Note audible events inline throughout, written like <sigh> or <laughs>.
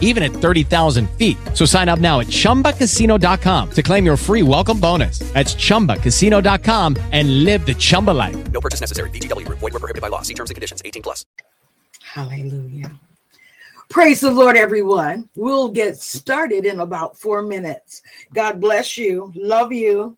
even at 30,000 feet. So sign up now at chumbacasino.com to claim your free welcome bonus. That's chumbacasino.com and live the Chumba life. No purchase necessary. VGW Group. Void were prohibited by law. See terms and conditions. 18 plus. Hallelujah. Praise the Lord, everyone. We'll get started in about four minutes. God bless you. Love you.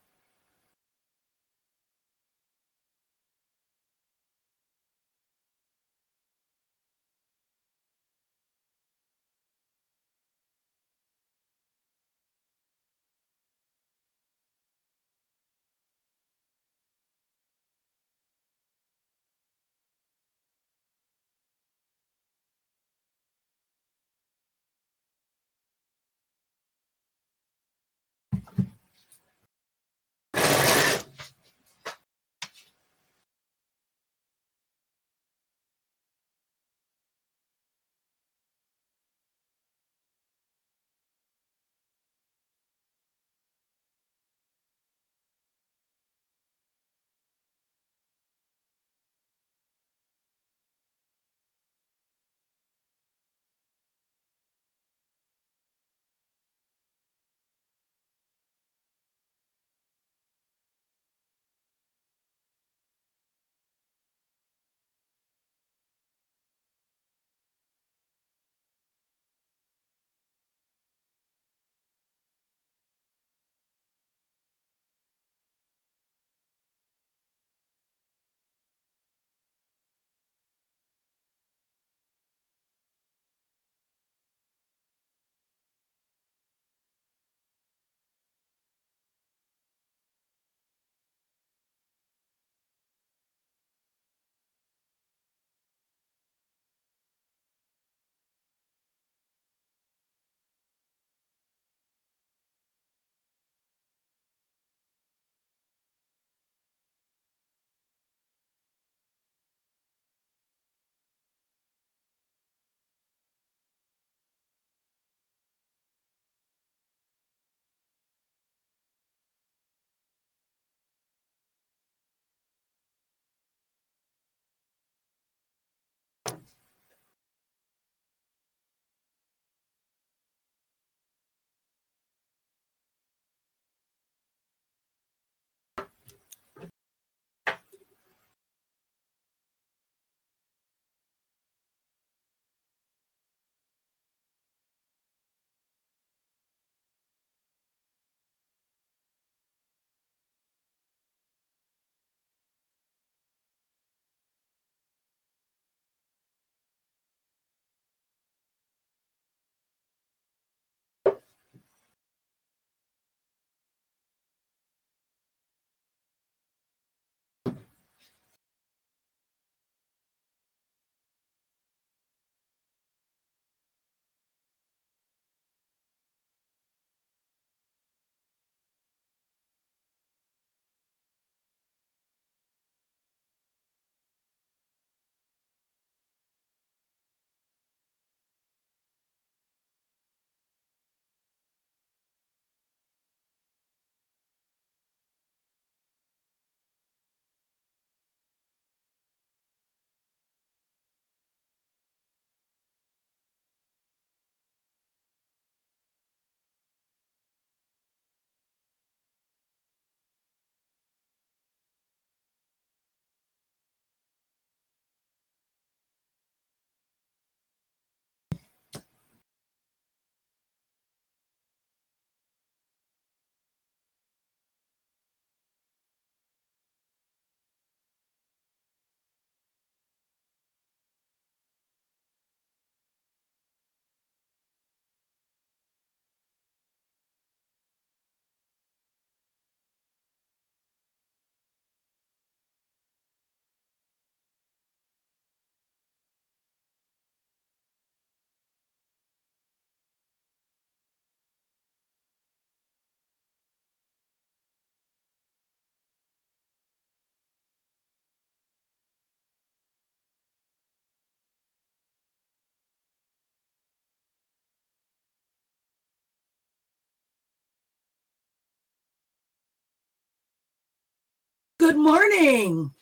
Good morning.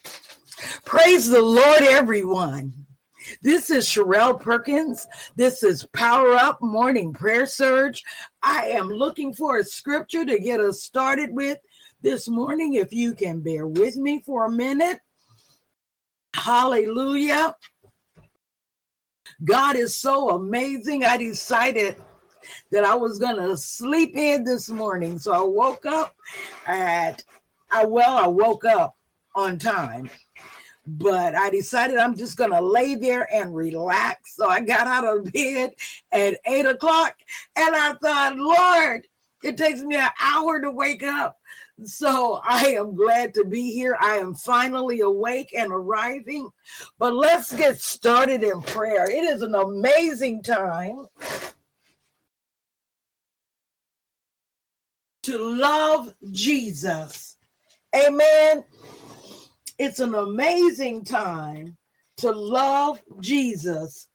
Praise the Lord, everyone. This is Sherelle Perkins. This is Power Up Morning Prayer Surge. I am looking for a scripture to get us started with this morning. If you can bear with me for a minute. Hallelujah. God is so amazing. I decided that I was going to sleep in this morning. So I woke up at, I well, I woke up on time, but I decided I'm just to lay there and relax. So I got out of bed at eight o'clock and I thought, Lord, it takes me an hour to wake up. So I am glad to be here. I am finally awake and arriving. But let's get started in prayer. It is an amazing time to love Jesus. Amen. It's an amazing time to love Jesus.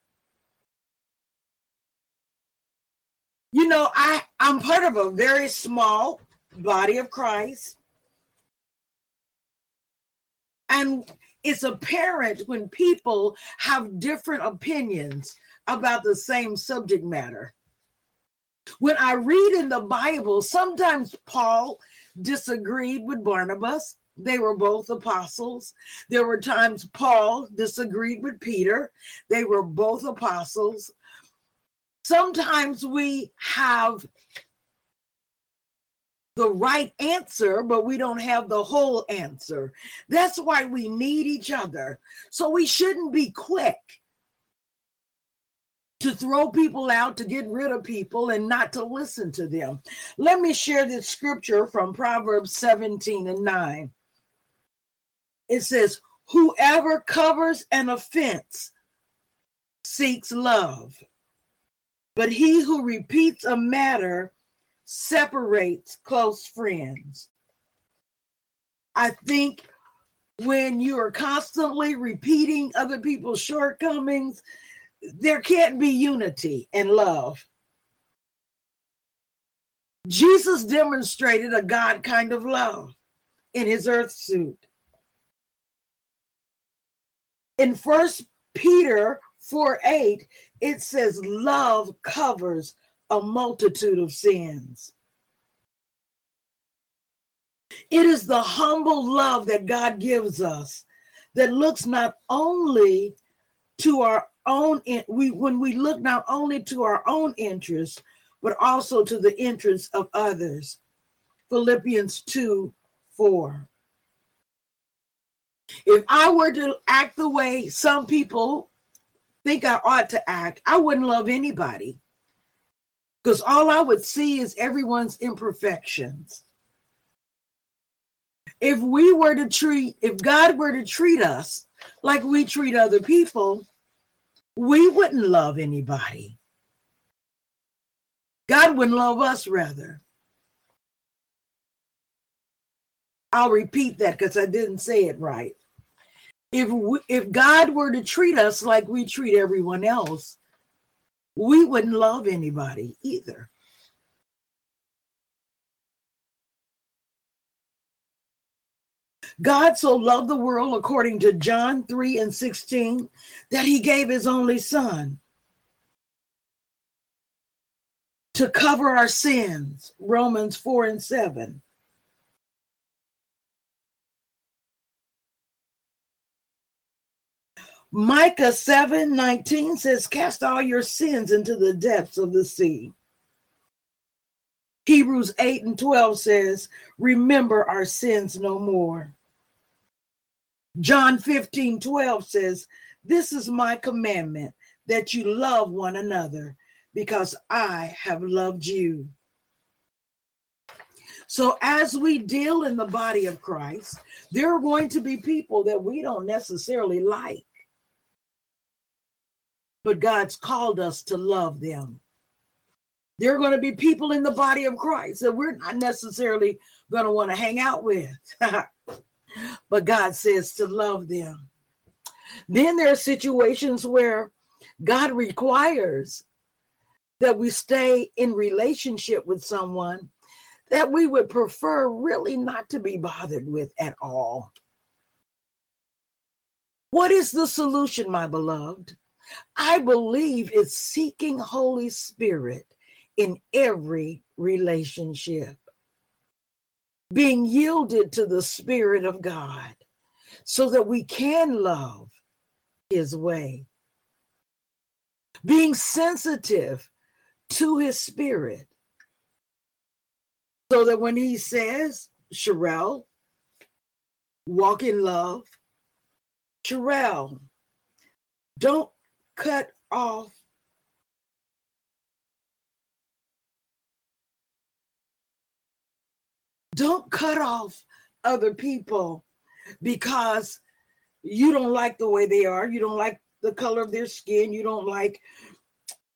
You know, I, I'm part of a very small body of Christ. And it's apparent when people have different opinions about the same subject matter. When I read in the Bible, sometimes Paul disagreed with Barnabas. They were both apostles. There were times Paul disagreed with Peter. They were both apostles. Sometimes we have the right answer, but we don't have the whole answer. That's why we need each other. So we shouldn't be quick to throw people out, to get rid of people, and not to listen to them. Let me share this scripture from Proverbs 17 and 9. It says, Whoever covers an offense seeks love, but he who repeats a matter separates close friends. I think when you are constantly repeating other people's shortcomings, there can't be unity and love. Jesus demonstrated a God kind of love in his earth suit. In First Peter 4 8, it says, Love covers a multitude of sins. It is the humble love that God gives us that looks not only to our own in, we when we look not only to our own interests but also to the interests of others. Philippians 2 4 if i were to act the way some people think i ought to act i wouldn't love anybody because all i would see is everyone's imperfections. If we were to treat if god were to treat us like we treat other people we wouldn't love anybody. God wouldn't love us, rather. I'll repeat that because I didn't say it right. If we, if God were to treat us like we treat everyone else, we wouldn't love anybody either. God so loved the world, according to John 3 and 16, that he gave his only son to cover our sins, Romans 4 and 7. Micah 7 19 says, Cast all your sins into the depths of the sea. Hebrews 8 and 12 says, Remember our sins no more. John 15 12 says, This is my commandment that you love one another because I have loved you. So, as we deal in the body of Christ, there are going to be people that we don't necessarily like, but God's called us to love them. There are going to be people in the body of Christ that we're not necessarily going to want to hang out with. <laughs> but God says to love them. Then there are situations where God requires that we stay in relationship with someone that we would prefer really not to be bothered with at all. What is the solution, my beloved? I believe it's seeking Holy Spirit in every relationship, being yielded to the Spirit of God so that we can love His way, being sensitive to His Spirit so that when He says, Sherelle, walk in love, Sherelle, don't cut off don't cut off other people because you don't like the way they are. You don't like the color of their skin. You don't like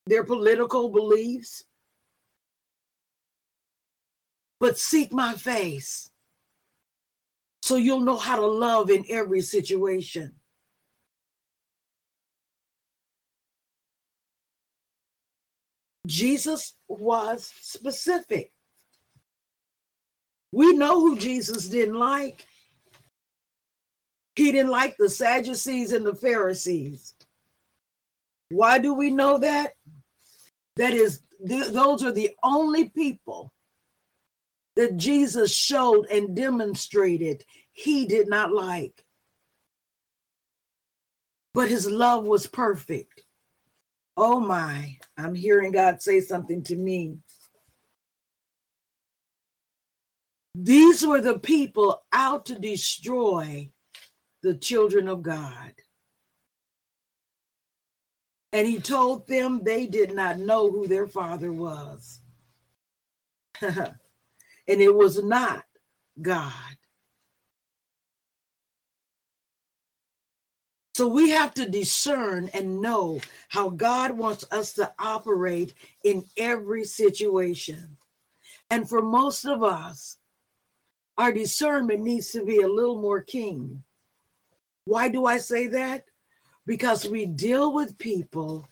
their political beliefs. But seek my face so you'll know how to love in every situation. Jesus was specific. We know who Jesus didn't like. He didn't like the Sadducees and the Pharisees. Why do we know that? That is, th- those are the only people that Jesus showed and demonstrated he did not like. But his love was perfect. Oh my, I'm hearing God say something to me. These were the people out to destroy the children of God. And he told them they did not know who their father was. <laughs> and it was not God. So we have to discern and know how God wants us to operate in every situation. And for most of us, our discernment needs to be a little more keen. Why do I say that? Because we deal with people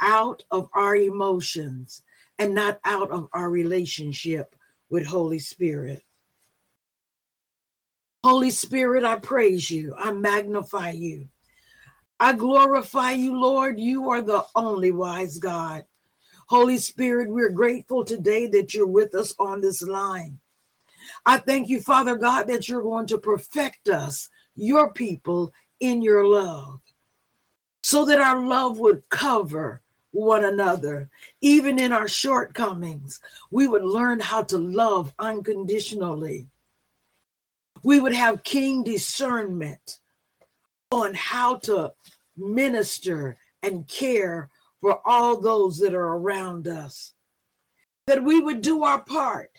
out of our emotions and not out of our relationship with Holy Spirit. Holy Spirit, I praise you. I magnify you. I glorify you, Lord. You are the only wise God. Holy Spirit, we're grateful today that you're with us on this line. I thank you, Father God, that you're going to perfect us, your people, in your love, so that our love would cover one another, even in our shortcomings. We would learn how to love unconditionally. We would have keen discernment on how to minister and care for all those that are around us. That we would do our part.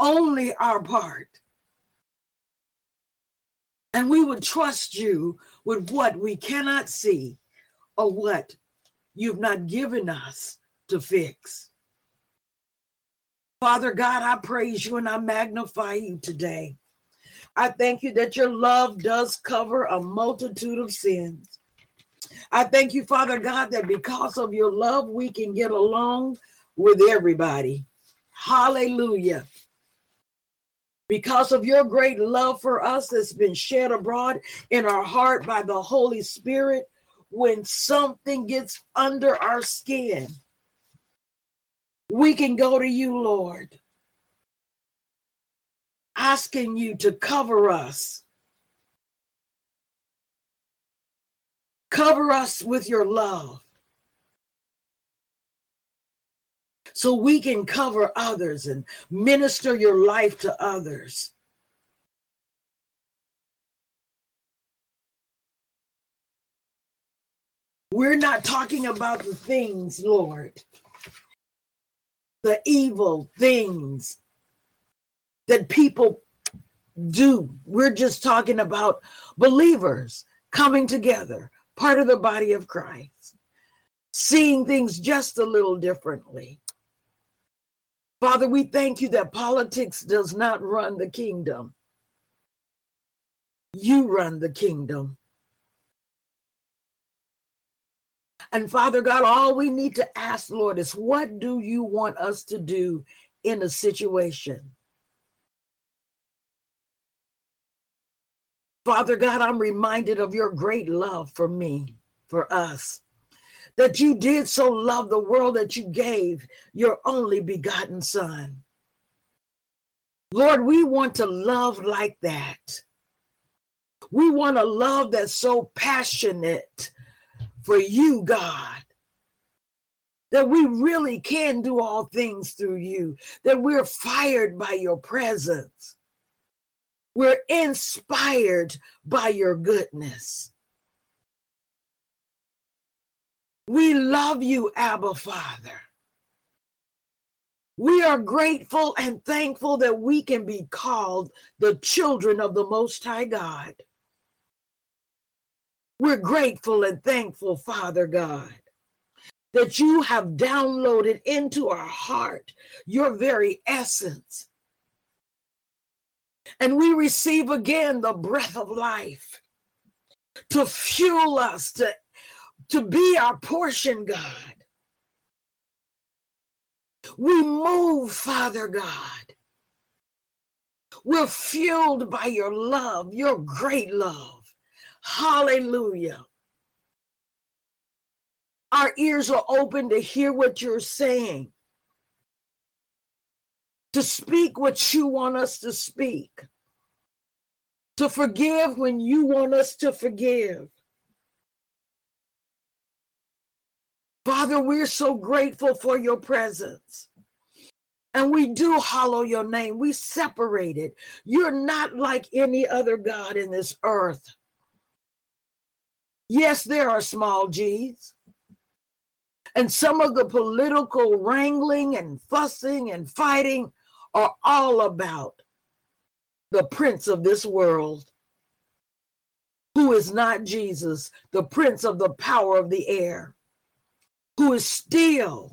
Only our part. And we would trust you with what we cannot see or what you've not given us to fix. Father God, I praise you and I magnify you today. I thank you that your love does cover a multitude of sins. I thank you, Father God, that because of your love, we can get along with everybody. Hallelujah. Because of your great love for us that's been shed abroad in our heart by the Holy Spirit, when something gets under our skin, we can go to you, Lord, asking you to cover us. Cover us with your love so we can cover others and minister your life to others. We're not talking about the things, Lord, the evil things that people do. We're just talking about believers coming together, part of the body of Christ, seeing things just a little differently. Father, we thank you that politics does not run the kingdom. You run the kingdom. And Father God, all we need to ask, Lord, is what do you want us to do in a situation? Father God, I'm reminded of your great love for me, for us that you did so love the world that you gave your only begotten Son. Lord, we want to love like that. We want a love that's so passionate for you, God, that we really can do all things through you, that we're fired by your presence. We're inspired by your goodness. We love you, Abba Father. We are grateful and thankful that we can be called the children of the Most High God. We're grateful and thankful, Father God, that you have downloaded into our heart your very essence. And we receive again the breath of life to fuel us, to, to be our portion, God. We move, Father God. We're fueled by your love, your great love. Hallelujah. Our ears are open to hear what you're saying, to speak what you want us to speak, to forgive when you want us to forgive. Father, we're so grateful for your presence. And we do hollow your name. We separate it. You're not like any other God in this earth. Yes, there are small g's. And some of the political wrangling and fussing and fighting are all about the prince of this world, who is not Jesus, the prince of the power of the air, who is still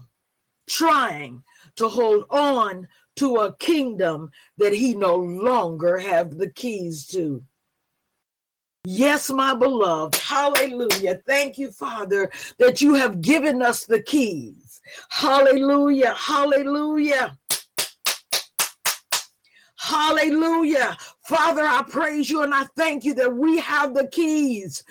trying to hold on to a kingdom that he no longer have the keys to. Yes, my beloved. Hallelujah. Thank you, Father, that you have given us the keys. Hallelujah. Hallelujah. Hallelujah. Father, I praise you and I thank you that we have the keys.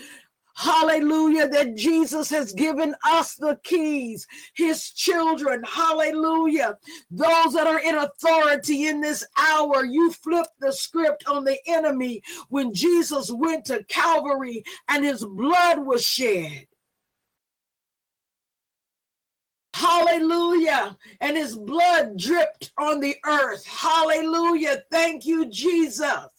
Hallelujah, that Jesus has given us the keys, his children. Hallelujah. Those that are in authority in this hour, you flip the script on the enemy when Jesus went to Calvary and his blood was shed. Hallelujah. And his blood dripped on the earth. Hallelujah. Thank you, Jesus.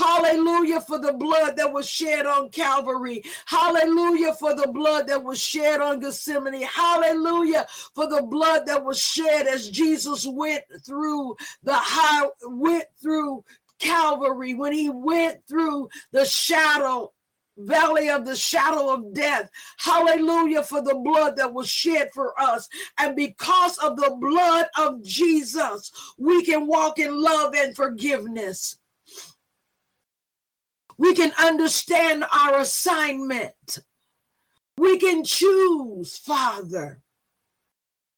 Hallelujah for the blood that was shed on Calvary. Hallelujah for the blood that was shed on Gethsemane. Hallelujah for the blood that was shed as Jesus went through the high, went through Calvary, when he went through the shadow valley of the shadow of death. Hallelujah for the blood that was shed for us. And because of the blood of Jesus, we can walk in love and forgiveness we can understand our assignment. We can choose, Father,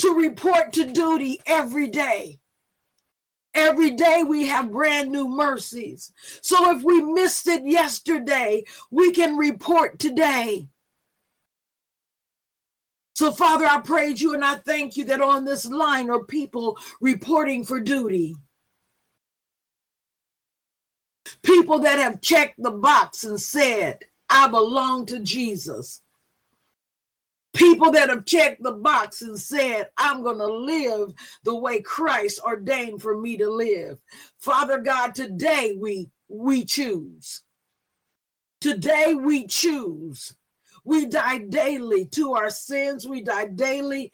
to report to duty every day. Every day we have brand new mercies. So if we missed it yesterday, we can report today. So, Father, I praise you and I thank you that on this line are people reporting for duty. People that have checked the box and said, I belong to Jesus. People that have checked the box and said, I'm going to live the way Christ ordained for me to live. Father God, today we we choose. Today we choose. We die daily to our sins. We die daily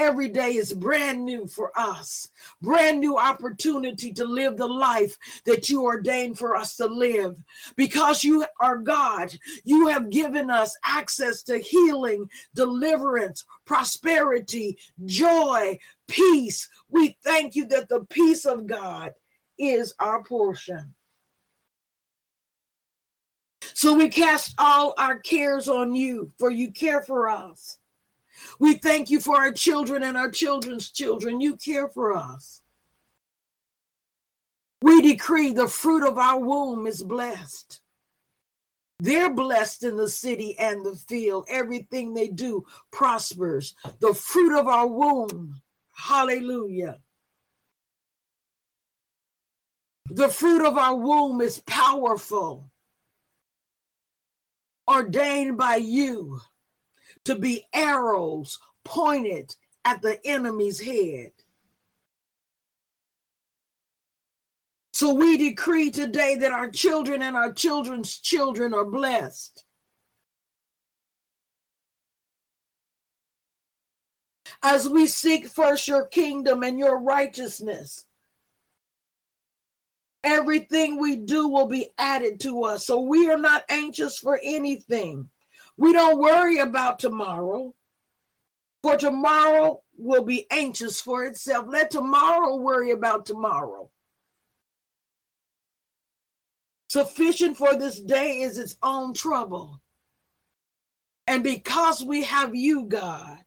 Every day is brand new for us, brand new opportunity to live the life that you ordained for us to live. Because you are God, you have given us access to healing, deliverance, prosperity, joy, peace. We thank you that the peace of God is our portion. So we cast all our cares on you, for you care for us. We thank you for our children and our children's children. You care for us. We decree the fruit of our womb is blessed. They're blessed in the city and the field. Everything they do prospers. The fruit of our womb. Hallelujah. The fruit of our womb is powerful, ordained by you to be arrows pointed at the enemy's head. So we decree today that our children and our children's children are blessed. As we seek first your kingdom and your righteousness, everything we do will be added to us. So we are not anxious for anything. We don't worry about tomorrow, for tomorrow will be anxious for itself. Let tomorrow worry about tomorrow. Sufficient for this day is its own trouble. And because we have you, God,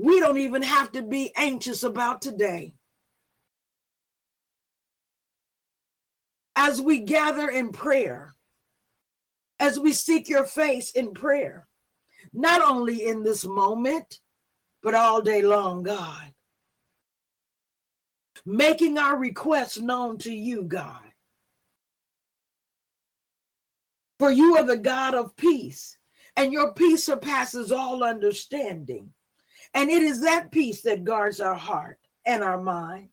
we don't even have to be anxious about today. As we gather in prayer, as we seek your face in prayer, not only in this moment, but all day long, God. Making our requests known to you, God. For you are the God of peace, and your peace surpasses all understanding. And it is that peace that guards our heart and our mind,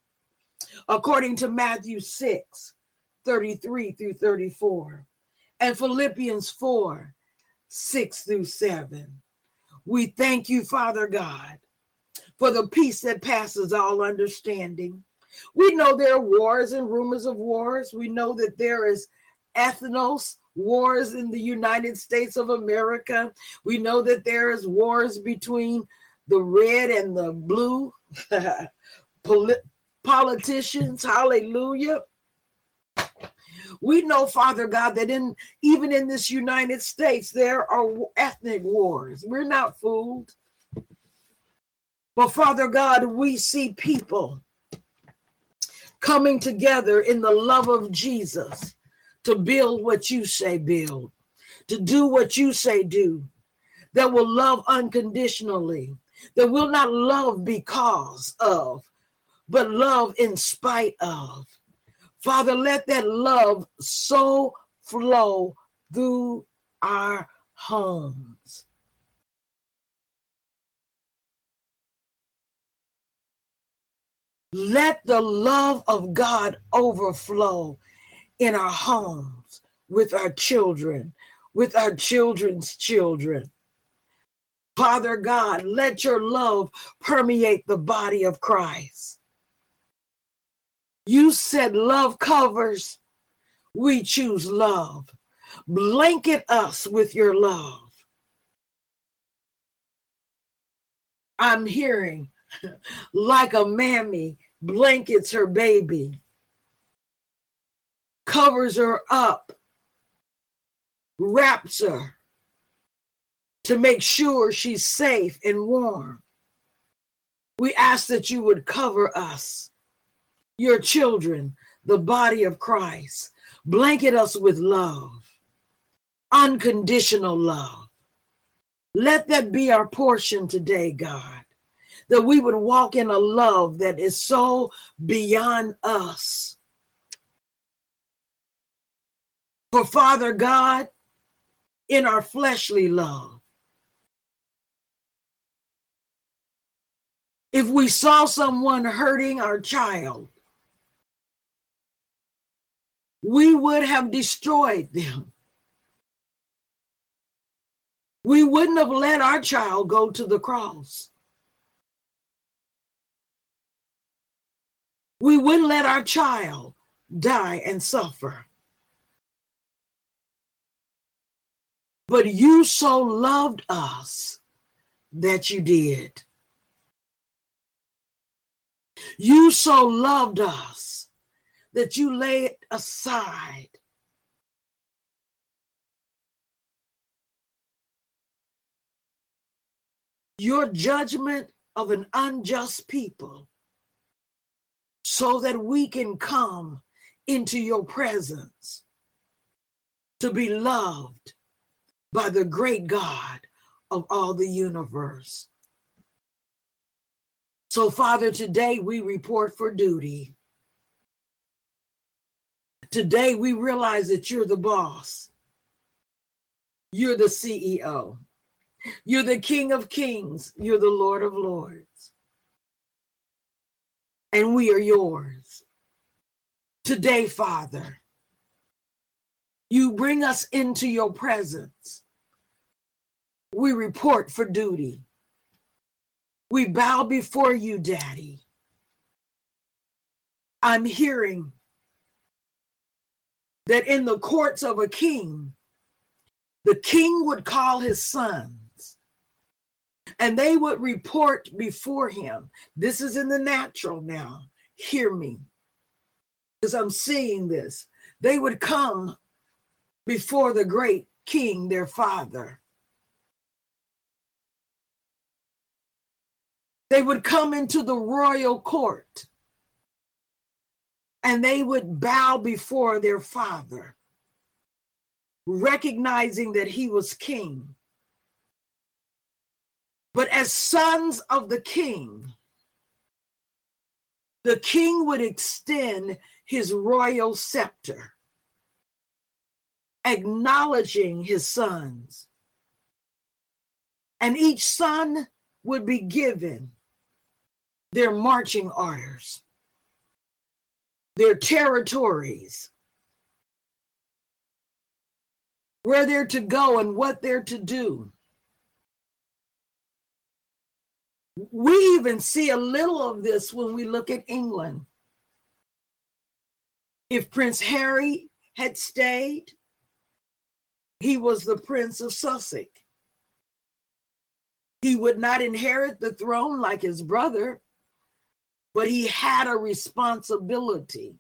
according to Matthew 6 33 through 34, and Philippians 4 6 through 7. We thank you, Father God, for the peace that passes all understanding. We know there are wars and rumors of wars. We know that there is ethnos wars in the United States of America. We know that there is wars between the red and the blue <laughs> politicians. Hallelujah. We know, Father God, that in even in this United States there are ethnic wars. We're not fooled. But Father God, we see people coming together in the love of Jesus to build what you say build, to do what you say do, that will love unconditionally, that will not love because of, but love in spite of. Father, let that love so flow through our homes. Let the love of God overflow in our homes, with our children, with our children's children. Father God, let your love permeate the body of Christ. You said love covers. We choose love. Blanket us with your love. I'm hearing <laughs> like a mammy blankets her baby covers her up, wraps her to make sure she's safe and warm. We ask that you would cover us, your children, the body of Christ. Blanket us with love, unconditional love. Let that be our portion today, God, that we would walk in a love that is so beyond us for Father God in our fleshly love. If we saw someone hurting our child, we would have destroyed them. We wouldn't have let our child go to the cross. We wouldn't let our child die and suffer. But you so loved us that you did. You so loved us that you lay it aside your judgment of an unjust people so that we can come into your presence to be loved by the great God of all the universe. So, Father, today we report for duty. Today we realize that you're the boss, you're the CEO, you're the King of Kings, you're the Lord of Lords, and we are yours. Today, Father, you bring us into your presence. We report for duty. We bow before you, Daddy. I'm hearing that in the courts of a king, the king would call his sons and they would report before him. This is in the natural now. Hear me, because I'm seeing this. They would come before the great king, their father. They would come into the royal court and they would bow before their father, recognizing that he was king. But as sons of the king, the king would extend his royal scepter, acknowledging his sons. And each son would be given their marching orders their territories, where they're to go and what they're to do. We even see a little of this when we look at England. If Prince Harry had stayed, he was the Prince of Sussex. He would not inherit the throne like his brother, but he had a responsibility.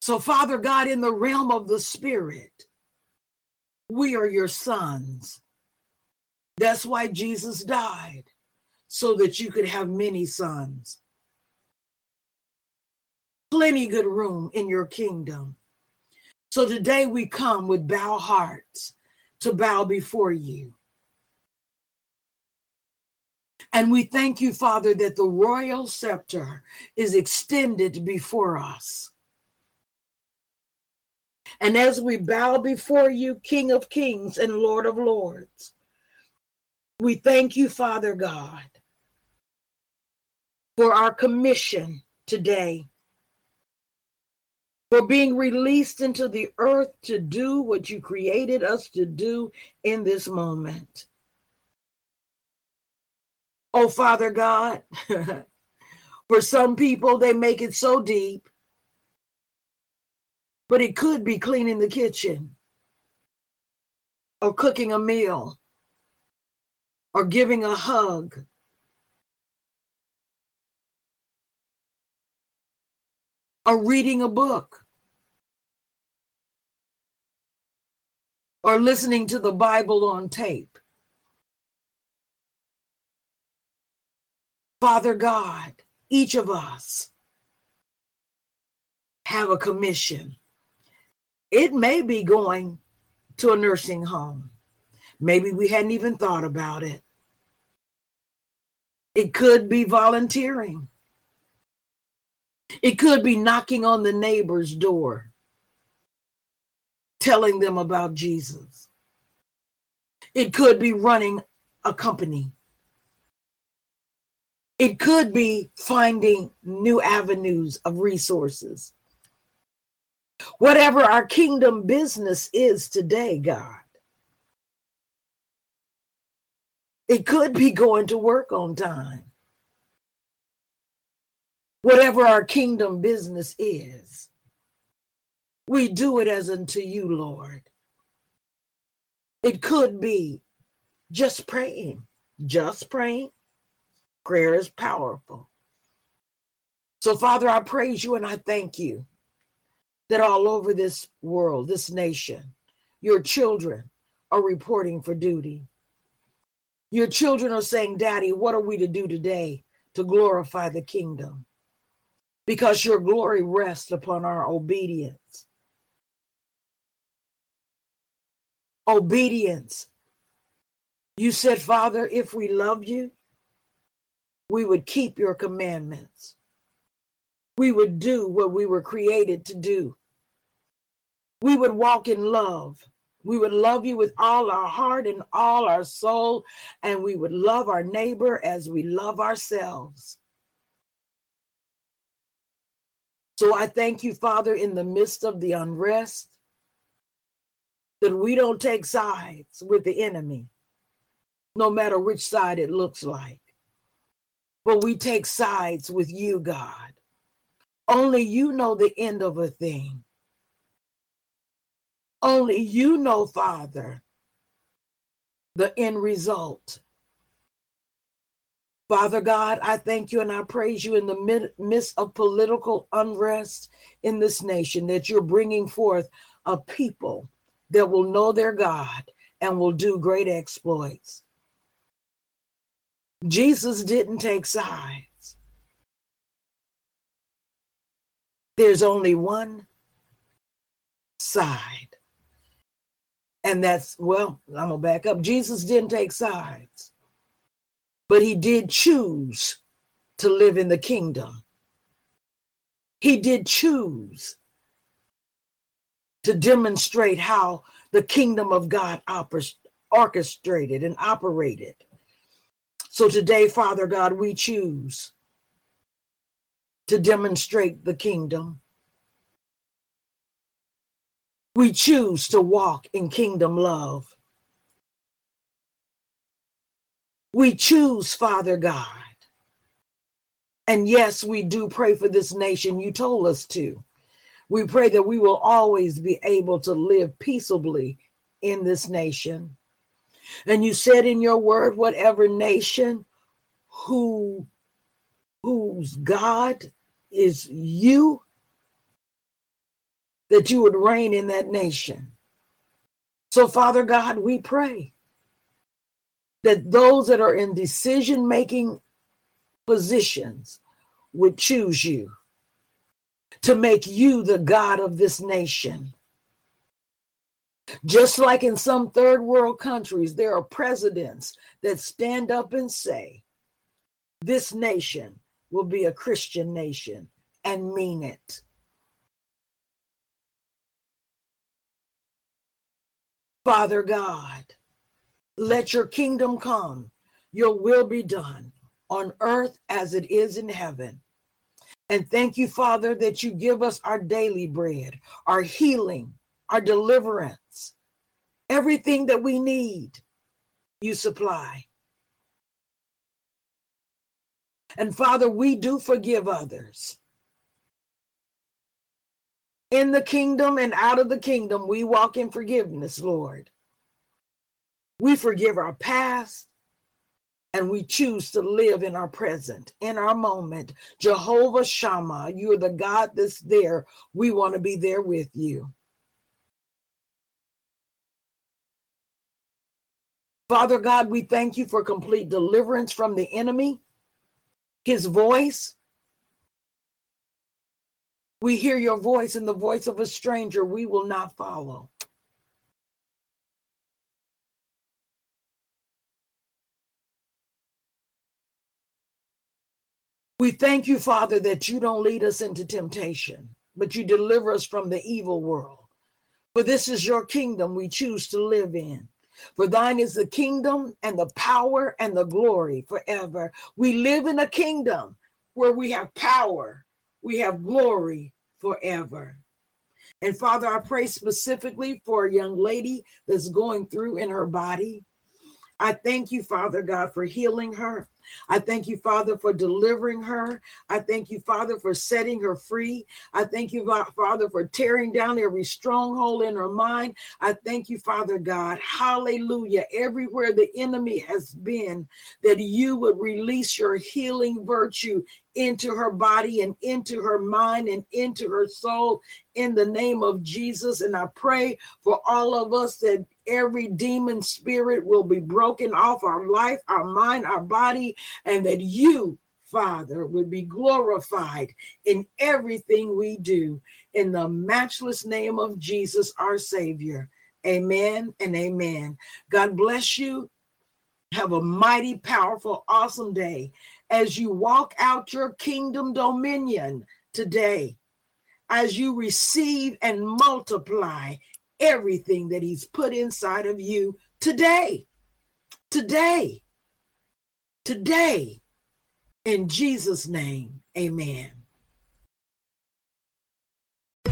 So, Father God, in the realm of the Spirit, we are your sons. That's why Jesus died, so that you could have many sons. Plenty good room in your kingdom. So today we come with bow hearts to bow before you. And we thank you, Father, that the royal scepter is extended before us. And as we bow before you, King of Kings and Lord of Lords, we thank you, Father God, for our commission today, for being released into the earth to do what you created us to do in this moment. Oh, Father God, <laughs> for some people, they make it so deep, but it could be cleaning the kitchen or cooking a meal or giving a hug. Or reading a book, or listening to the Bible on tape. Father God, each of us have a commission. It may be going to a nursing home. Maybe we hadn't even thought about it. It could be volunteering. It could be knocking on the neighbor's door, telling them about Jesus. It could be running a company. It could be finding new avenues of resources. Whatever our kingdom business is today, God, it could be going to work on time. Whatever our kingdom business is, we do it as unto you, Lord. It could be just praying, just praying Prayer is powerful. So, Father, I praise you and I thank you that all over this world, this nation, your children are reporting for duty. Your children are saying, Daddy, what are we to do today to glorify the kingdom? because your glory rests upon our obedience. Obedience. You said, Father, if we love you, we would keep your commandments. We would do what we were created to do. We would walk in love. We would love you with all our heart and all our soul, and we would love our neighbor as we love ourselves. So I thank you, Father, in the midst of the unrest, that we don't take sides with the enemy, no matter which side it looks like. But we take sides with you, God. Only you know the end of a thing. Only you know, Father, the end result. Father God, I thank you and I praise you in the midst of political unrest in this nation that you're bringing forth a people that will know their God and will do great exploits. Jesus didn't take sides. There's only one side. And that's, well, I'm going to back up. Jesus didn't take sides but he did choose to live in the kingdom. He did choose to demonstrate how the kingdom of God orchestrated and operated. So today, Father God, we choose to demonstrate the kingdom. We choose to walk in kingdom love. We choose, Father God. And yes, we do pray for this nation. You told us to. We pray that we will always be able to live peaceably in this nation. And you said in your word, whatever nation who whose God is you, that you would reign in that nation. So, Father God, we pray that those that are in decision making positions would choose you to make you the God of this nation. Just like in some third world countries, there are presidents that stand up and say, This nation will be a Christian nation and mean it. Father God, let your kingdom come, your will be done on earth as it is in heaven. And thank you, Father, that you give us our daily bread, our healing, our deliverance, everything that we need, you supply. And Father, we do forgive others. In the kingdom and out of the kingdom, we walk in forgiveness, Lord. We forgive our past and we choose to live in our present, in our moment. Jehovah Shammah, you're the God that's there. We want to be there with you. Father God, we thank you for complete deliverance from the enemy, his voice. We hear your voice and the voice of a stranger we will not follow. We thank you, Father, that you don't lead us into temptation, but you deliver us from the evil world. For this is your kingdom we choose to live in. For thine is the kingdom and the power and the glory forever. We live in a kingdom where we have power, we have glory forever. And Father, I pray specifically for a young lady that's going through in her body. I thank you, Father God, for healing her. I thank you, Father, for delivering her. I thank you, Father, for setting her free. I thank you, Father, for tearing down every stronghold in her mind. I thank you, Father God. Hallelujah. Everywhere the enemy has been, that you would release your healing virtue into her body and into her mind and into her soul in the name of Jesus. And I pray for all of us that every demon spirit will be broken off our life, our mind, our body, and that you Father would be glorified in everything we do. In the matchless name of Jesus, our Savior. Amen and amen. God bless you. Have a mighty, powerful, awesome day as you walk out your kingdom dominion today, as you receive and multiply everything that He's put inside of you today. Today. Today. In Jesus' name, amen.